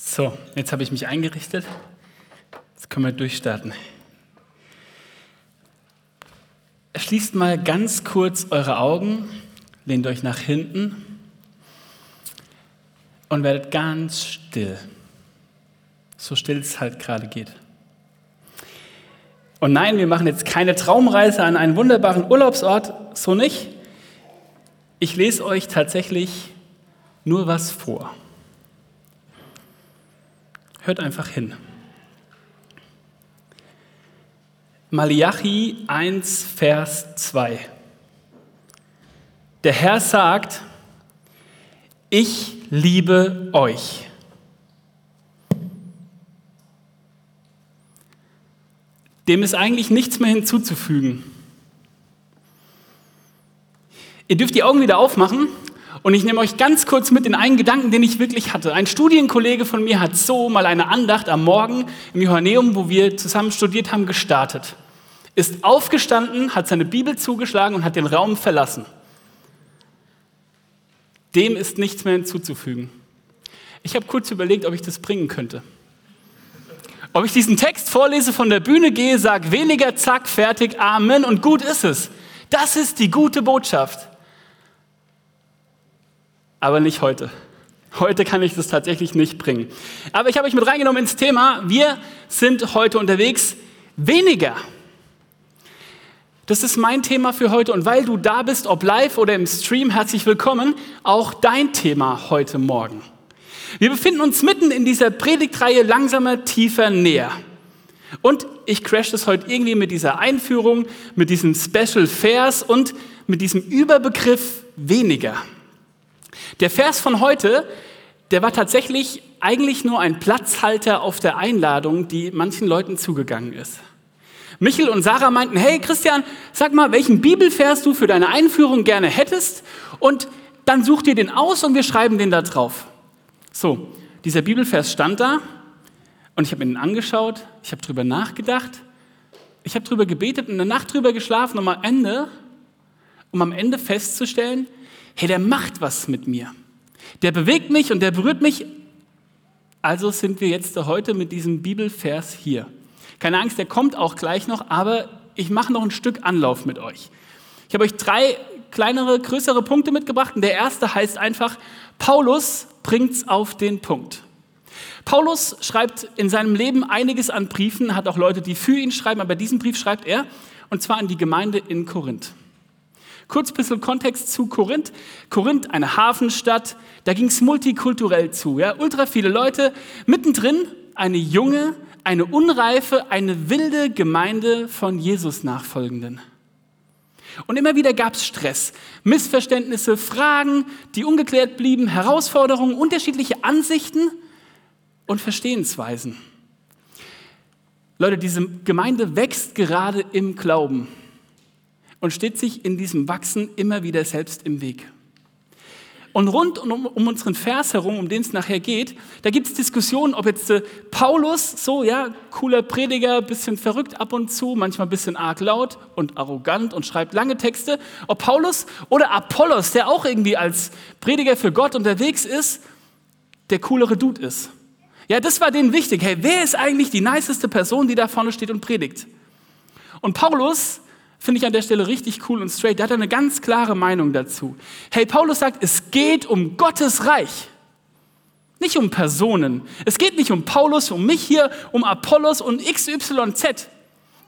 So, jetzt habe ich mich eingerichtet. Jetzt können wir durchstarten. Schließt mal ganz kurz eure Augen, lehnt euch nach hinten und werdet ganz still. So still es halt gerade geht. Und nein, wir machen jetzt keine Traumreise an einen wunderbaren Urlaubsort, so nicht. Ich lese euch tatsächlich nur was vor. Hört einfach hin. Malachi 1, Vers 2. Der Herr sagt, ich liebe euch. Dem ist eigentlich nichts mehr hinzuzufügen. Ihr dürft die Augen wieder aufmachen und ich nehme euch ganz kurz mit in einen Gedanken, den ich wirklich hatte. Ein Studienkollege von mir hat so mal eine Andacht am Morgen im Johanneum, wo wir zusammen studiert haben, gestartet. Ist aufgestanden, hat seine Bibel zugeschlagen und hat den Raum verlassen. Dem ist nichts mehr hinzuzufügen. Ich habe kurz überlegt, ob ich das bringen könnte. Ob ich diesen Text vorlese, von der Bühne gehe, sage weniger, zack, fertig, Amen und gut ist es. Das ist die gute Botschaft. Aber nicht heute. Heute kann ich das tatsächlich nicht bringen. Aber ich habe euch mit reingenommen ins Thema. Wir sind heute unterwegs weniger. Das ist mein Thema für heute und weil du da bist, ob live oder im Stream, herzlich willkommen, auch dein Thema heute Morgen. Wir befinden uns mitten in dieser Predigtreihe langsamer, tiefer, näher. Und ich crash das heute irgendwie mit dieser Einführung, mit diesem Special Vers und mit diesem Überbegriff weniger. Der Vers von heute, der war tatsächlich eigentlich nur ein Platzhalter auf der Einladung, die manchen Leuten zugegangen ist. Michel und Sarah meinten, hey Christian, sag mal, welchen Bibelvers du für deine Einführung gerne hättest und dann such dir den aus und wir schreiben den da drauf. So, dieser Bibelvers stand da und ich habe ihn angeschaut, ich habe drüber nachgedacht, ich habe drüber gebetet und eine Nacht drüber geschlafen, um am Ende, um am Ende festzustellen, hey, der macht was mit mir. Der bewegt mich und der berührt mich. Also sind wir jetzt heute mit diesem Bibelvers hier. Keine Angst, der kommt auch gleich noch, aber ich mache noch ein Stück Anlauf mit euch. Ich habe euch drei kleinere, größere Punkte mitgebracht. Und der erste heißt einfach, Paulus bringt's auf den Punkt. Paulus schreibt in seinem Leben einiges an Briefen, hat auch Leute, die für ihn schreiben, aber diesen Brief schreibt er, und zwar an die Gemeinde in Korinth. Kurz ein bisschen Kontext zu Korinth. Korinth, eine Hafenstadt, da ging es multikulturell zu. Ja? Ultra viele Leute, mittendrin eine junge, eine unreife, eine wilde Gemeinde von Jesus-Nachfolgenden. Und immer wieder gab es Stress, Missverständnisse, Fragen, die ungeklärt blieben, Herausforderungen, unterschiedliche Ansichten und Verstehensweisen. Leute, diese Gemeinde wächst gerade im Glauben und steht sich in diesem Wachsen immer wieder selbst im Weg. Und rund um, um unseren Vers herum, um den es nachher geht, da gibt es Diskussionen, ob jetzt äh, Paulus, so ja, cooler Prediger, bisschen verrückt ab und zu, manchmal bisschen arg laut und arrogant und schreibt lange Texte, ob Paulus oder Apollos, der auch irgendwie als Prediger für Gott unterwegs ist, der coolere Dude ist. Ja, das war denen wichtig. Hey, wer ist eigentlich die niceste Person, die da vorne steht und predigt? Und Paulus Finde ich an der Stelle richtig cool und straight. Der hat eine ganz klare Meinung dazu. Hey, Paulus sagt, es geht um Gottes Reich. Nicht um Personen. Es geht nicht um Paulus, um mich hier, um Apollos und XYZ.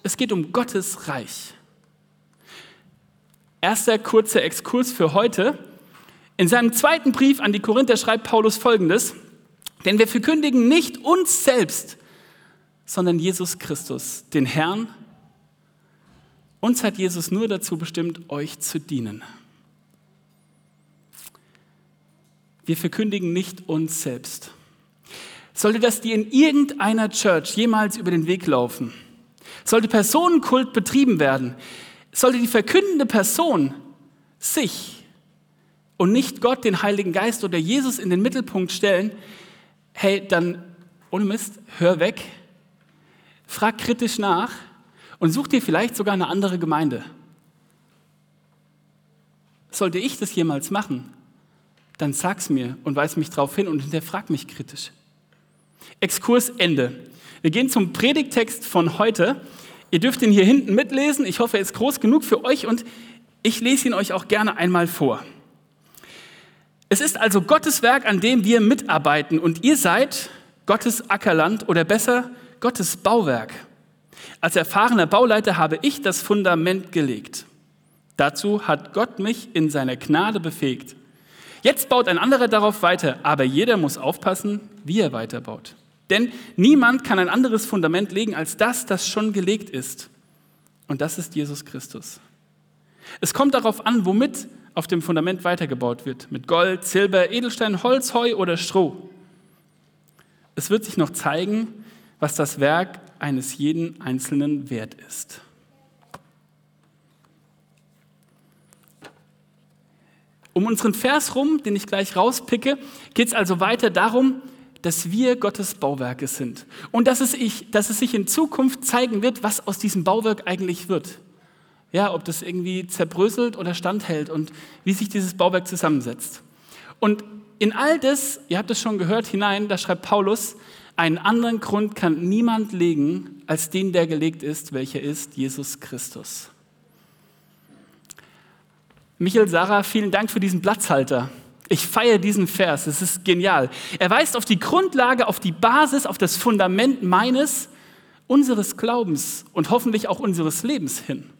Es geht um Gottes Reich. Erster kurzer Exkurs für heute. In seinem zweiten Brief an die Korinther schreibt Paulus folgendes: Denn wir verkündigen nicht uns selbst, sondern Jesus Christus, den Herrn uns hat Jesus nur dazu bestimmt, euch zu dienen. Wir verkündigen nicht uns selbst. Sollte das dir in irgendeiner Church jemals über den Weg laufen, sollte Personenkult betrieben werden, sollte die verkündende Person sich und nicht Gott, den Heiligen Geist oder Jesus in den Mittelpunkt stellen, hey, dann ohne Mist, hör weg, frag kritisch nach und such dir vielleicht sogar eine andere Gemeinde. Sollte ich das jemals machen, dann sag's mir und weis mich darauf hin und hinterfrag mich kritisch. Exkurs Ende. Wir gehen zum Predigtext von heute. Ihr dürft ihn hier hinten mitlesen. Ich hoffe, er ist groß genug für euch und ich lese ihn euch auch gerne einmal vor. Es ist also Gottes Werk, an dem wir mitarbeiten und ihr seid Gottes Ackerland oder besser Gottes Bauwerk. Als erfahrener Bauleiter habe ich das Fundament gelegt. Dazu hat Gott mich in seiner Gnade befähigt. Jetzt baut ein anderer darauf weiter, aber jeder muss aufpassen, wie er weiterbaut. Denn niemand kann ein anderes Fundament legen als das, das schon gelegt ist. Und das ist Jesus Christus. Es kommt darauf an, womit auf dem Fundament weitergebaut wird. Mit Gold, Silber, Edelstein, Holz, Heu oder Stroh. Es wird sich noch zeigen, was das Werk eines jeden Einzelnen wert ist. Um unseren Vers rum, den ich gleich rauspicke, geht es also weiter darum, dass wir Gottes Bauwerke sind und dass es, ich, dass es sich in Zukunft zeigen wird, was aus diesem Bauwerk eigentlich wird. Ja, ob das irgendwie zerbröselt oder standhält und wie sich dieses Bauwerk zusammensetzt. Und in all das, ihr habt es schon gehört, hinein, da schreibt Paulus, einen anderen Grund kann niemand legen als den, der gelegt ist, welcher ist Jesus Christus. Michael Sarah, vielen Dank für diesen Platzhalter. Ich feiere diesen Vers, es ist genial. Er weist auf die Grundlage, auf die Basis, auf das Fundament meines, unseres Glaubens und hoffentlich auch unseres Lebens hin.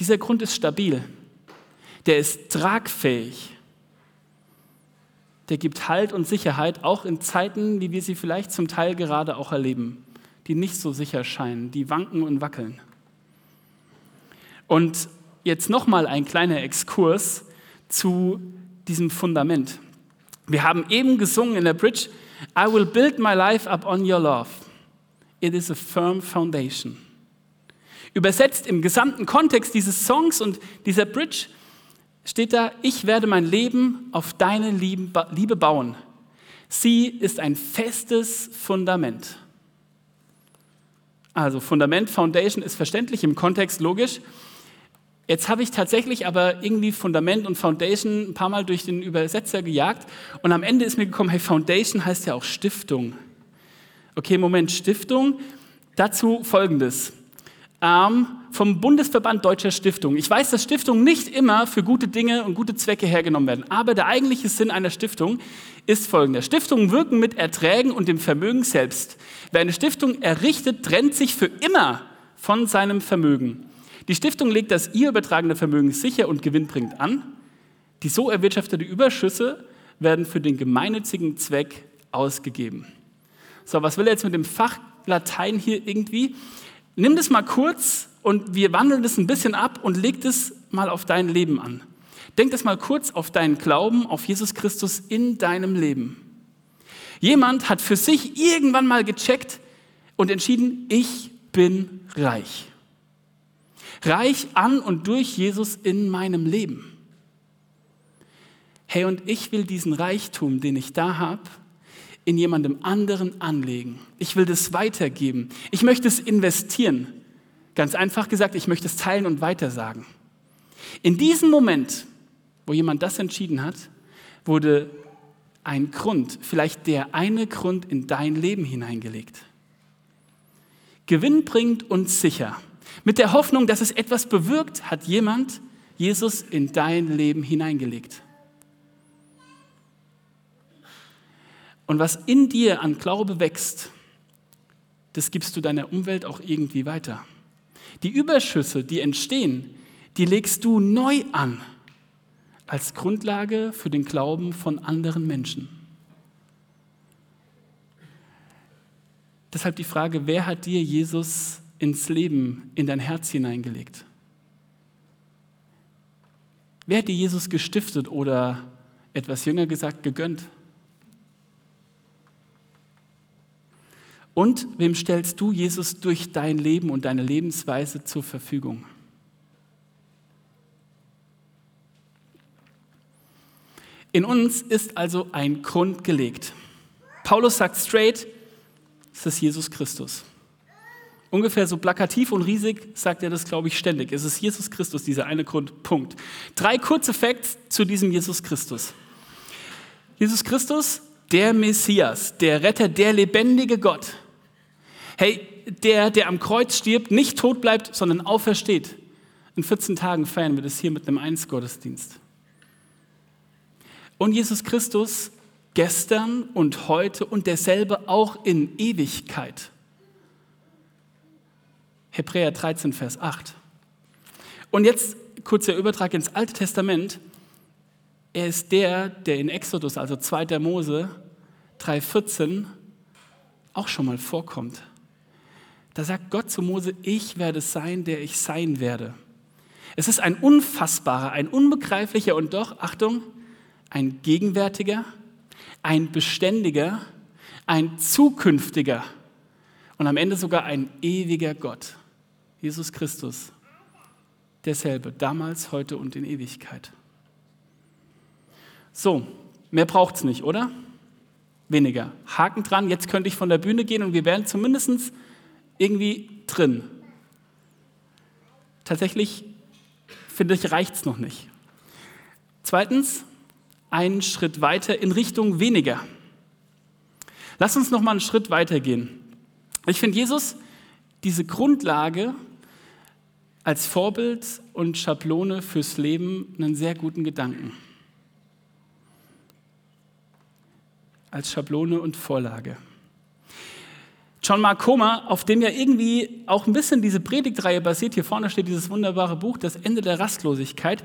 Dieser Grund ist stabil, der ist tragfähig, der gibt Halt und Sicherheit, auch in Zeiten, wie wir sie vielleicht zum Teil gerade auch erleben, die nicht so sicher scheinen, die wanken und wackeln. Und jetzt nochmal ein kleiner Exkurs zu diesem Fundament. Wir haben eben gesungen in der Bridge, I will build my life up on your love. It is a firm foundation. Übersetzt im gesamten Kontext dieses Songs und dieser Bridge steht da, ich werde mein Leben auf deine Liebe bauen. Sie ist ein festes Fundament. Also Fundament, Foundation ist verständlich im Kontext logisch. Jetzt habe ich tatsächlich aber irgendwie Fundament und Foundation ein paar Mal durch den Übersetzer gejagt und am Ende ist mir gekommen, hey, Foundation heißt ja auch Stiftung. Okay, Moment, Stiftung. Dazu folgendes. Vom Bundesverband Deutscher Stiftungen. Ich weiß, dass Stiftungen nicht immer für gute Dinge und gute Zwecke hergenommen werden, aber der eigentliche Sinn einer Stiftung ist folgender. Stiftungen wirken mit Erträgen und dem Vermögen selbst. Wer eine Stiftung errichtet, trennt sich für immer von seinem Vermögen. Die Stiftung legt das ihr übertragene Vermögen sicher und gewinnbringend an. Die so erwirtschaftete Überschüsse werden für den gemeinnützigen Zweck ausgegeben. So, was will er jetzt mit dem Fach Latein hier irgendwie? Nimm das mal kurz und wir wandeln das ein bisschen ab und leg das mal auf dein Leben an. Denk das mal kurz auf deinen Glauben, auf Jesus Christus in deinem Leben. Jemand hat für sich irgendwann mal gecheckt und entschieden, ich bin reich reich an und durch Jesus in meinem Leben. Hey, und ich will diesen Reichtum, den ich da habe, in jemandem anderen anlegen. Ich will das weitergeben. Ich möchte es investieren. Ganz einfach gesagt, ich möchte es teilen und weitersagen. In diesem Moment, wo jemand das entschieden hat, wurde ein Grund, vielleicht der eine Grund in dein Leben hineingelegt. Gewinnbringend und sicher. Mit der Hoffnung, dass es etwas bewirkt, hat jemand Jesus in dein Leben hineingelegt. Und was in dir an Glaube wächst, das gibst du deiner Umwelt auch irgendwie weiter. Die Überschüsse, die entstehen, die legst du neu an als Grundlage für den Glauben von anderen Menschen. Deshalb die Frage, wer hat dir Jesus ins Leben, in dein Herz hineingelegt? Wer hat dir Jesus gestiftet oder etwas jünger gesagt gegönnt? Und wem stellst du Jesus durch dein Leben und deine Lebensweise zur Verfügung? In uns ist also ein Grund gelegt. Paulus sagt straight, es ist Jesus Christus. Ungefähr so plakativ und riesig sagt er das, glaube ich, ständig. Es ist Jesus Christus, dieser eine Grund. Punkt. Drei kurze Facts zu diesem Jesus Christus. Jesus Christus der Messias, der Retter, der lebendige Gott. Hey, der, der am Kreuz stirbt, nicht tot bleibt, sondern aufersteht. In 14 Tagen feiern wir das hier mit einem Einsgottesdienst. Und Jesus Christus gestern und heute und derselbe auch in Ewigkeit. Hebräer 13, Vers 8. Und jetzt kurzer Übertrag ins Alte Testament. Er ist der, der in Exodus, also 2. Mose 3,14, auch schon mal vorkommt. Da sagt Gott zu Mose, ich werde sein, der ich sein werde. Es ist ein unfassbarer, ein unbegreiflicher und doch, Achtung, ein gegenwärtiger, ein beständiger, ein zukünftiger und am Ende sogar ein ewiger Gott. Jesus Christus, derselbe, damals, heute und in Ewigkeit. So, mehr braucht es nicht, oder? Weniger. Haken dran, jetzt könnte ich von der Bühne gehen und wir wären zumindest irgendwie drin. Tatsächlich finde ich, reicht es noch nicht. Zweitens, einen Schritt weiter in Richtung weniger. Lass uns noch mal einen Schritt weiter gehen. Ich finde Jesus diese Grundlage als Vorbild und Schablone fürs Leben einen sehr guten Gedanken. Als Schablone und Vorlage. John Mark Comer, auf dem ja irgendwie auch ein bisschen diese Predigtreihe basiert, hier vorne steht dieses wunderbare Buch, Das Ende der Rastlosigkeit,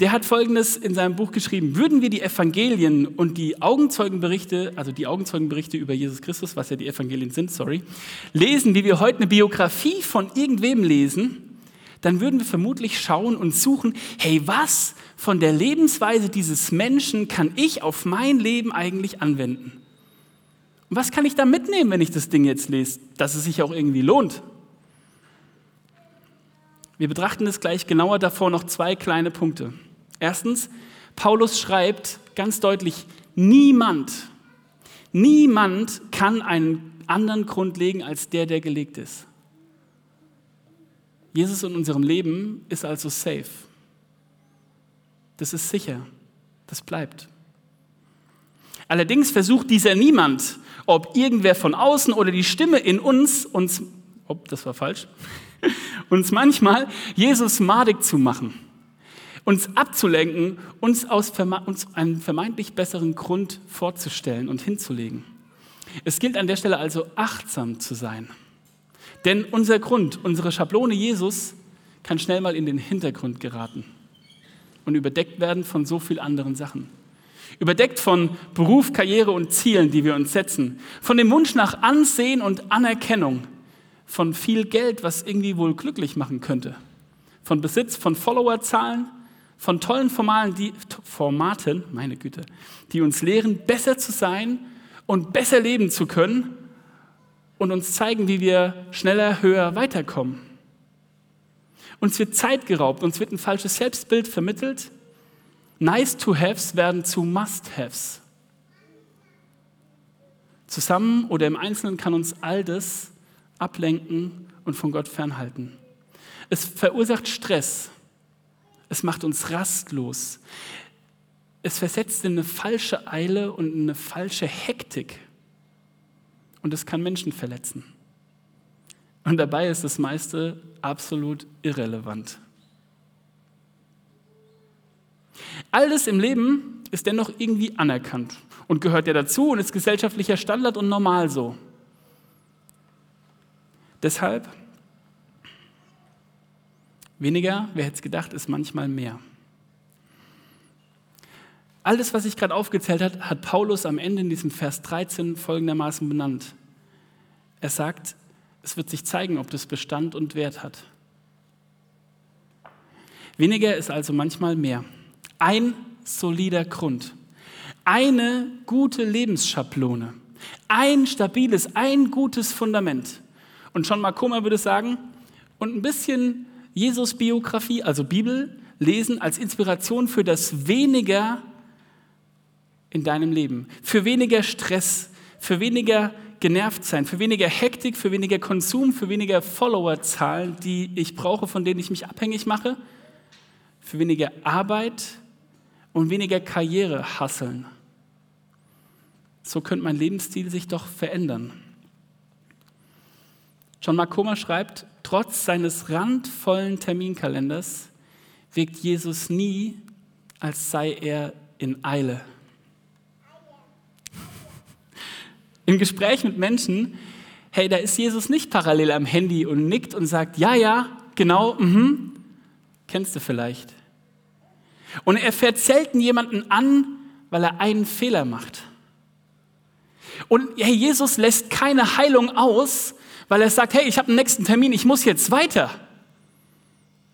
der hat Folgendes in seinem Buch geschrieben. Würden wir die Evangelien und die Augenzeugenberichte, also die Augenzeugenberichte über Jesus Christus, was ja die Evangelien sind, sorry, lesen, wie wir heute eine Biografie von irgendwem lesen, dann würden wir vermutlich schauen und suchen, hey, was von der Lebensweise dieses Menschen kann ich auf mein Leben eigentlich anwenden? Und was kann ich da mitnehmen, wenn ich das Ding jetzt lese, dass es sich auch irgendwie lohnt? Wir betrachten es gleich genauer davor noch zwei kleine Punkte. Erstens, Paulus schreibt ganz deutlich, niemand, niemand kann einen anderen Grund legen als der, der gelegt ist. Jesus in unserem Leben ist also safe. Das ist sicher. Das bleibt. Allerdings versucht dieser niemand, ob irgendwer von außen oder die Stimme in uns, uns, ob das war falsch, uns manchmal Jesus madig zu machen, uns abzulenken, uns, aus, uns einen vermeintlich besseren Grund vorzustellen und hinzulegen. Es gilt an der Stelle also achtsam zu sein. Denn unser Grund, unsere Schablone Jesus kann schnell mal in den Hintergrund geraten und überdeckt werden von so vielen anderen Sachen. Überdeckt von Beruf, Karriere und Zielen, die wir uns setzen. Von dem Wunsch nach Ansehen und Anerkennung. Von viel Geld, was irgendwie wohl glücklich machen könnte. Von Besitz, von Followerzahlen, von tollen Formalen, die, Formaten, meine Güte, die uns lehren, besser zu sein und besser leben zu können und uns zeigen, wie wir schneller, höher weiterkommen. Uns wird Zeit geraubt, uns wird ein falsches Selbstbild vermittelt Nice-to-Haves werden zu Must-Haves. Zusammen oder im Einzelnen kann uns all das ablenken und von Gott fernhalten. Es verursacht Stress. Es macht uns rastlos. Es versetzt in eine falsche Eile und in eine falsche Hektik. Und es kann Menschen verletzen. Und dabei ist das meiste absolut irrelevant. Alles im Leben ist dennoch irgendwie anerkannt und gehört ja dazu und ist gesellschaftlicher Standard und normal so. Deshalb, weniger, wer hätte es gedacht, ist manchmal mehr. Alles, was ich gerade aufgezählt habe, hat Paulus am Ende in diesem Vers 13 folgendermaßen benannt. Er sagt, es wird sich zeigen, ob das Bestand und Wert hat. Weniger ist also manchmal mehr ein solider Grund, eine gute Lebensschablone, ein stabiles, ein gutes Fundament. Und John Markoma würde sagen, und ein bisschen Jesus-Biografie, also Bibel, lesen als Inspiration für das weniger in deinem Leben, für weniger Stress, für weniger genervt sein, für weniger Hektik, für weniger Konsum, für weniger Followerzahlen, die ich brauche, von denen ich mich abhängig mache, für weniger Arbeit, und weniger Karriere hasseln. so könnte mein Lebensstil sich doch verändern. John Makoma schreibt, trotz seines randvollen Terminkalenders wirkt Jesus nie, als sei er in Eile. Im Gespräch mit Menschen, hey, da ist Jesus nicht parallel am Handy und nickt und sagt, ja, ja, genau, mhm, kennst du vielleicht. Und er fährt selten jemanden an, weil er einen Fehler macht. Und hey, Jesus lässt keine Heilung aus, weil er sagt, hey, ich habe einen nächsten Termin, ich muss jetzt weiter.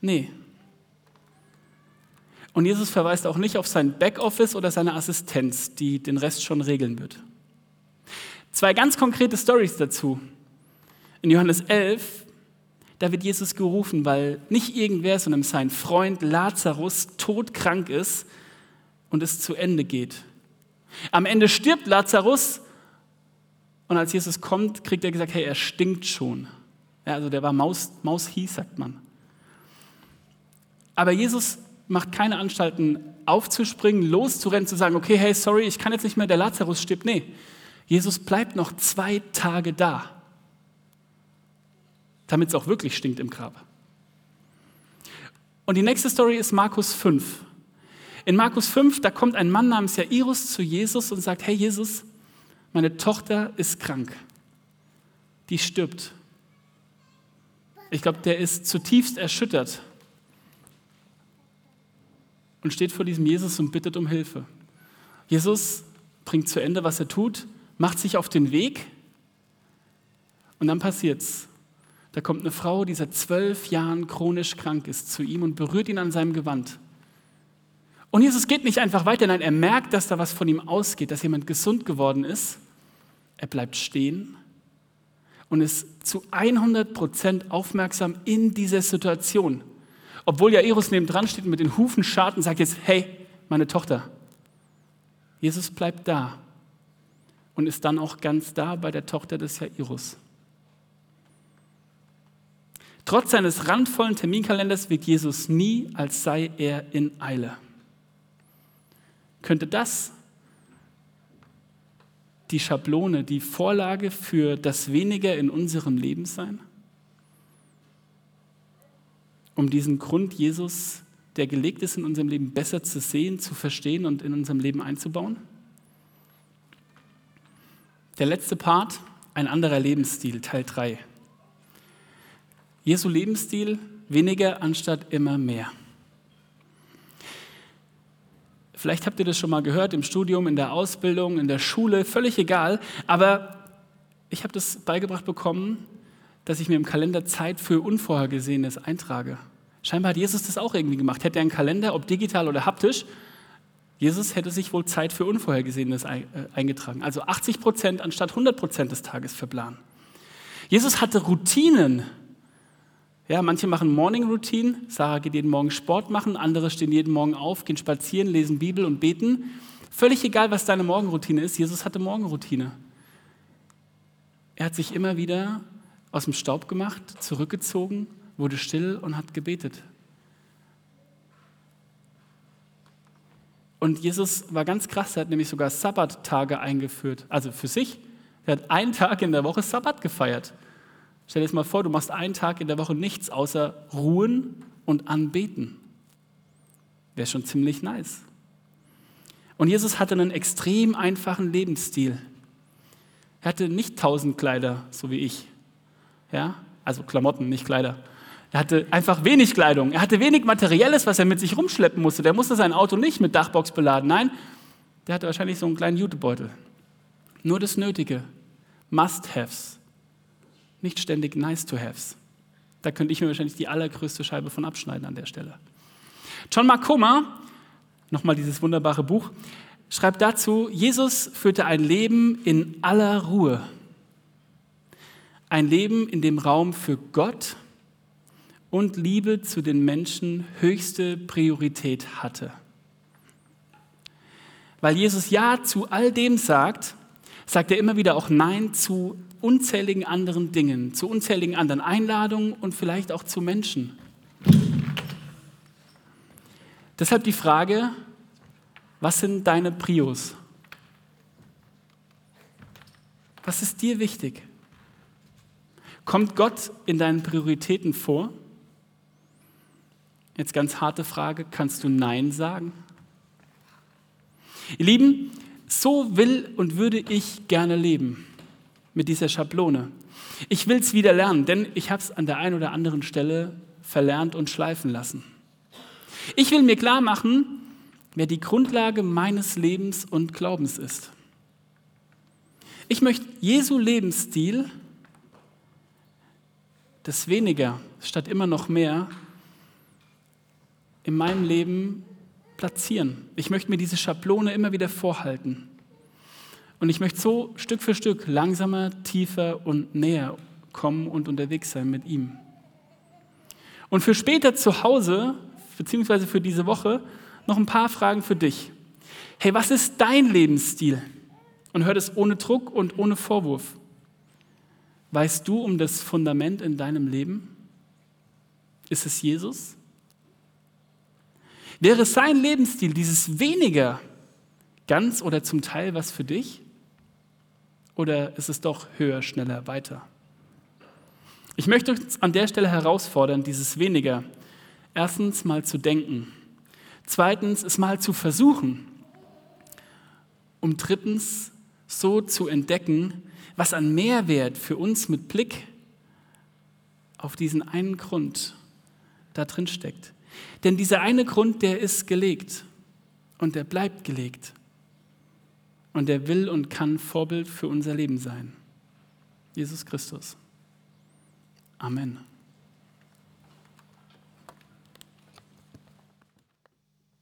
Nee. Und Jesus verweist auch nicht auf sein Backoffice oder seine Assistenz, die den Rest schon regeln wird. Zwei ganz konkrete Stories dazu. In Johannes 11, da wird Jesus gerufen, weil nicht irgendwer, sondern sein Freund Lazarus todkrank ist und es zu Ende geht. Am Ende stirbt Lazarus und als Jesus kommt, kriegt er gesagt, hey, er stinkt schon. Ja, also der war Maus, Maushie, sagt man. Aber Jesus macht keine Anstalten aufzuspringen, loszurennen, zu sagen, okay, hey, sorry, ich kann jetzt nicht mehr, der Lazarus stirbt. Nee, Jesus bleibt noch zwei Tage da, damit es auch wirklich stinkt im Grab. Und die nächste Story ist Markus 5. In Markus 5, da kommt ein Mann namens Jairus zu Jesus und sagt, hey Jesus, meine Tochter ist krank. Die stirbt. Ich glaube, der ist zutiefst erschüttert und steht vor diesem Jesus und bittet um Hilfe. Jesus bringt zu Ende, was er tut, macht sich auf den Weg und dann passiert's. Da kommt eine Frau, die seit zwölf Jahren chronisch krank ist, zu ihm und berührt ihn an seinem Gewand. Und Jesus geht nicht einfach weiter, nein, er merkt, dass da was von ihm ausgeht, dass jemand gesund geworden ist. Er bleibt stehen und ist zu 100 Prozent aufmerksam in dieser Situation. Obwohl Jairus neben dran steht und mit den Hufen scharrt und sagt jetzt, hey, meine Tochter. Jesus bleibt da und ist dann auch ganz da bei der Tochter des Jairus. Trotz seines randvollen Terminkalenders wirkt Jesus nie, als sei er in Eile. Könnte das die Schablone, die Vorlage für das Weniger in unserem Leben sein? Um diesen Grund Jesus, der gelegt ist in unserem Leben, besser zu sehen, zu verstehen und in unserem Leben einzubauen? Der letzte Part, ein anderer Lebensstil, Teil 3. Jesu Lebensstil, weniger anstatt immer mehr. Vielleicht habt ihr das schon mal gehört im Studium, in der Ausbildung, in der Schule, völlig egal. Aber ich habe das beigebracht bekommen, dass ich mir im Kalender Zeit für Unvorhergesehenes eintrage. Scheinbar hat Jesus das auch irgendwie gemacht. Hätte er einen Kalender, ob digital oder haptisch, Jesus hätte sich wohl Zeit für Unvorhergesehenes äh, eingetragen. Also 80 Prozent anstatt 100 Prozent des Tages verplanen. Jesus hatte Routinen. Ja, manche machen Morning Routine. Sarah geht jeden Morgen Sport machen, andere stehen jeden Morgen auf, gehen spazieren, lesen Bibel und beten. Völlig egal, was deine Morgenroutine ist. Jesus hatte Morgenroutine. Er hat sich immer wieder aus dem Staub gemacht, zurückgezogen, wurde still und hat gebetet. Und Jesus war ganz krass, er hat nämlich sogar Sabbattage eingeführt, also für sich. Er hat einen Tag in der Woche Sabbat gefeiert. Stell dir das mal vor, du machst einen Tag in der Woche nichts außer ruhen und anbeten. Wäre schon ziemlich nice. Und Jesus hatte einen extrem einfachen Lebensstil. Er hatte nicht tausend Kleider, so wie ich. Ja? Also Klamotten, nicht Kleider. Er hatte einfach wenig Kleidung. Er hatte wenig Materielles, was er mit sich rumschleppen musste. Der musste sein Auto nicht mit Dachbox beladen. Nein, der hatte wahrscheinlich so einen kleinen Jutebeutel. Nur das Nötige. Must-Haves nicht ständig Nice-to-Haves. Da könnte ich mir wahrscheinlich die allergrößte Scheibe von abschneiden an der Stelle. John Marcoma, nochmal dieses wunderbare Buch, schreibt dazu, Jesus führte ein Leben in aller Ruhe. Ein Leben, in dem Raum für Gott und Liebe zu den Menschen höchste Priorität hatte. Weil Jesus Ja zu all dem sagt, sagt er immer wieder auch Nein zu unzähligen anderen Dingen, zu unzähligen anderen Einladungen und vielleicht auch zu Menschen. Deshalb die Frage, was sind deine Prios? Was ist dir wichtig? Kommt Gott in deinen Prioritäten vor? Jetzt ganz harte Frage, kannst du Nein sagen? Ihr Lieben, so will und würde ich gerne leben mit dieser Schablone. Ich will es wieder lernen, denn ich habe es an der einen oder anderen Stelle verlernt und schleifen lassen. Ich will mir klar machen, wer die Grundlage meines Lebens und Glaubens ist. Ich möchte Jesu Lebensstil, das weniger statt immer noch mehr, in meinem Leben platzieren. Ich möchte mir diese Schablone immer wieder vorhalten. Und ich möchte so Stück für Stück langsamer, tiefer und näher kommen und unterwegs sein mit ihm. Und für später zu Hause, beziehungsweise für diese Woche, noch ein paar Fragen für dich. Hey, was ist dein Lebensstil? Und hör das ohne Druck und ohne Vorwurf. Weißt du um das Fundament in deinem Leben? Ist es Jesus? Wäre sein Lebensstil, dieses weniger, ganz oder zum Teil was für dich? Oder ist es doch höher, schneller, weiter? Ich möchte uns an der Stelle herausfordern, dieses weniger erstens mal zu denken, zweitens es mal zu versuchen, um drittens so zu entdecken, was an Mehrwert für uns mit Blick auf diesen einen Grund da drin steckt. Denn dieser eine Grund, der ist gelegt und der bleibt gelegt. Und der will und kann Vorbild für unser Leben sein. Jesus Christus. Amen.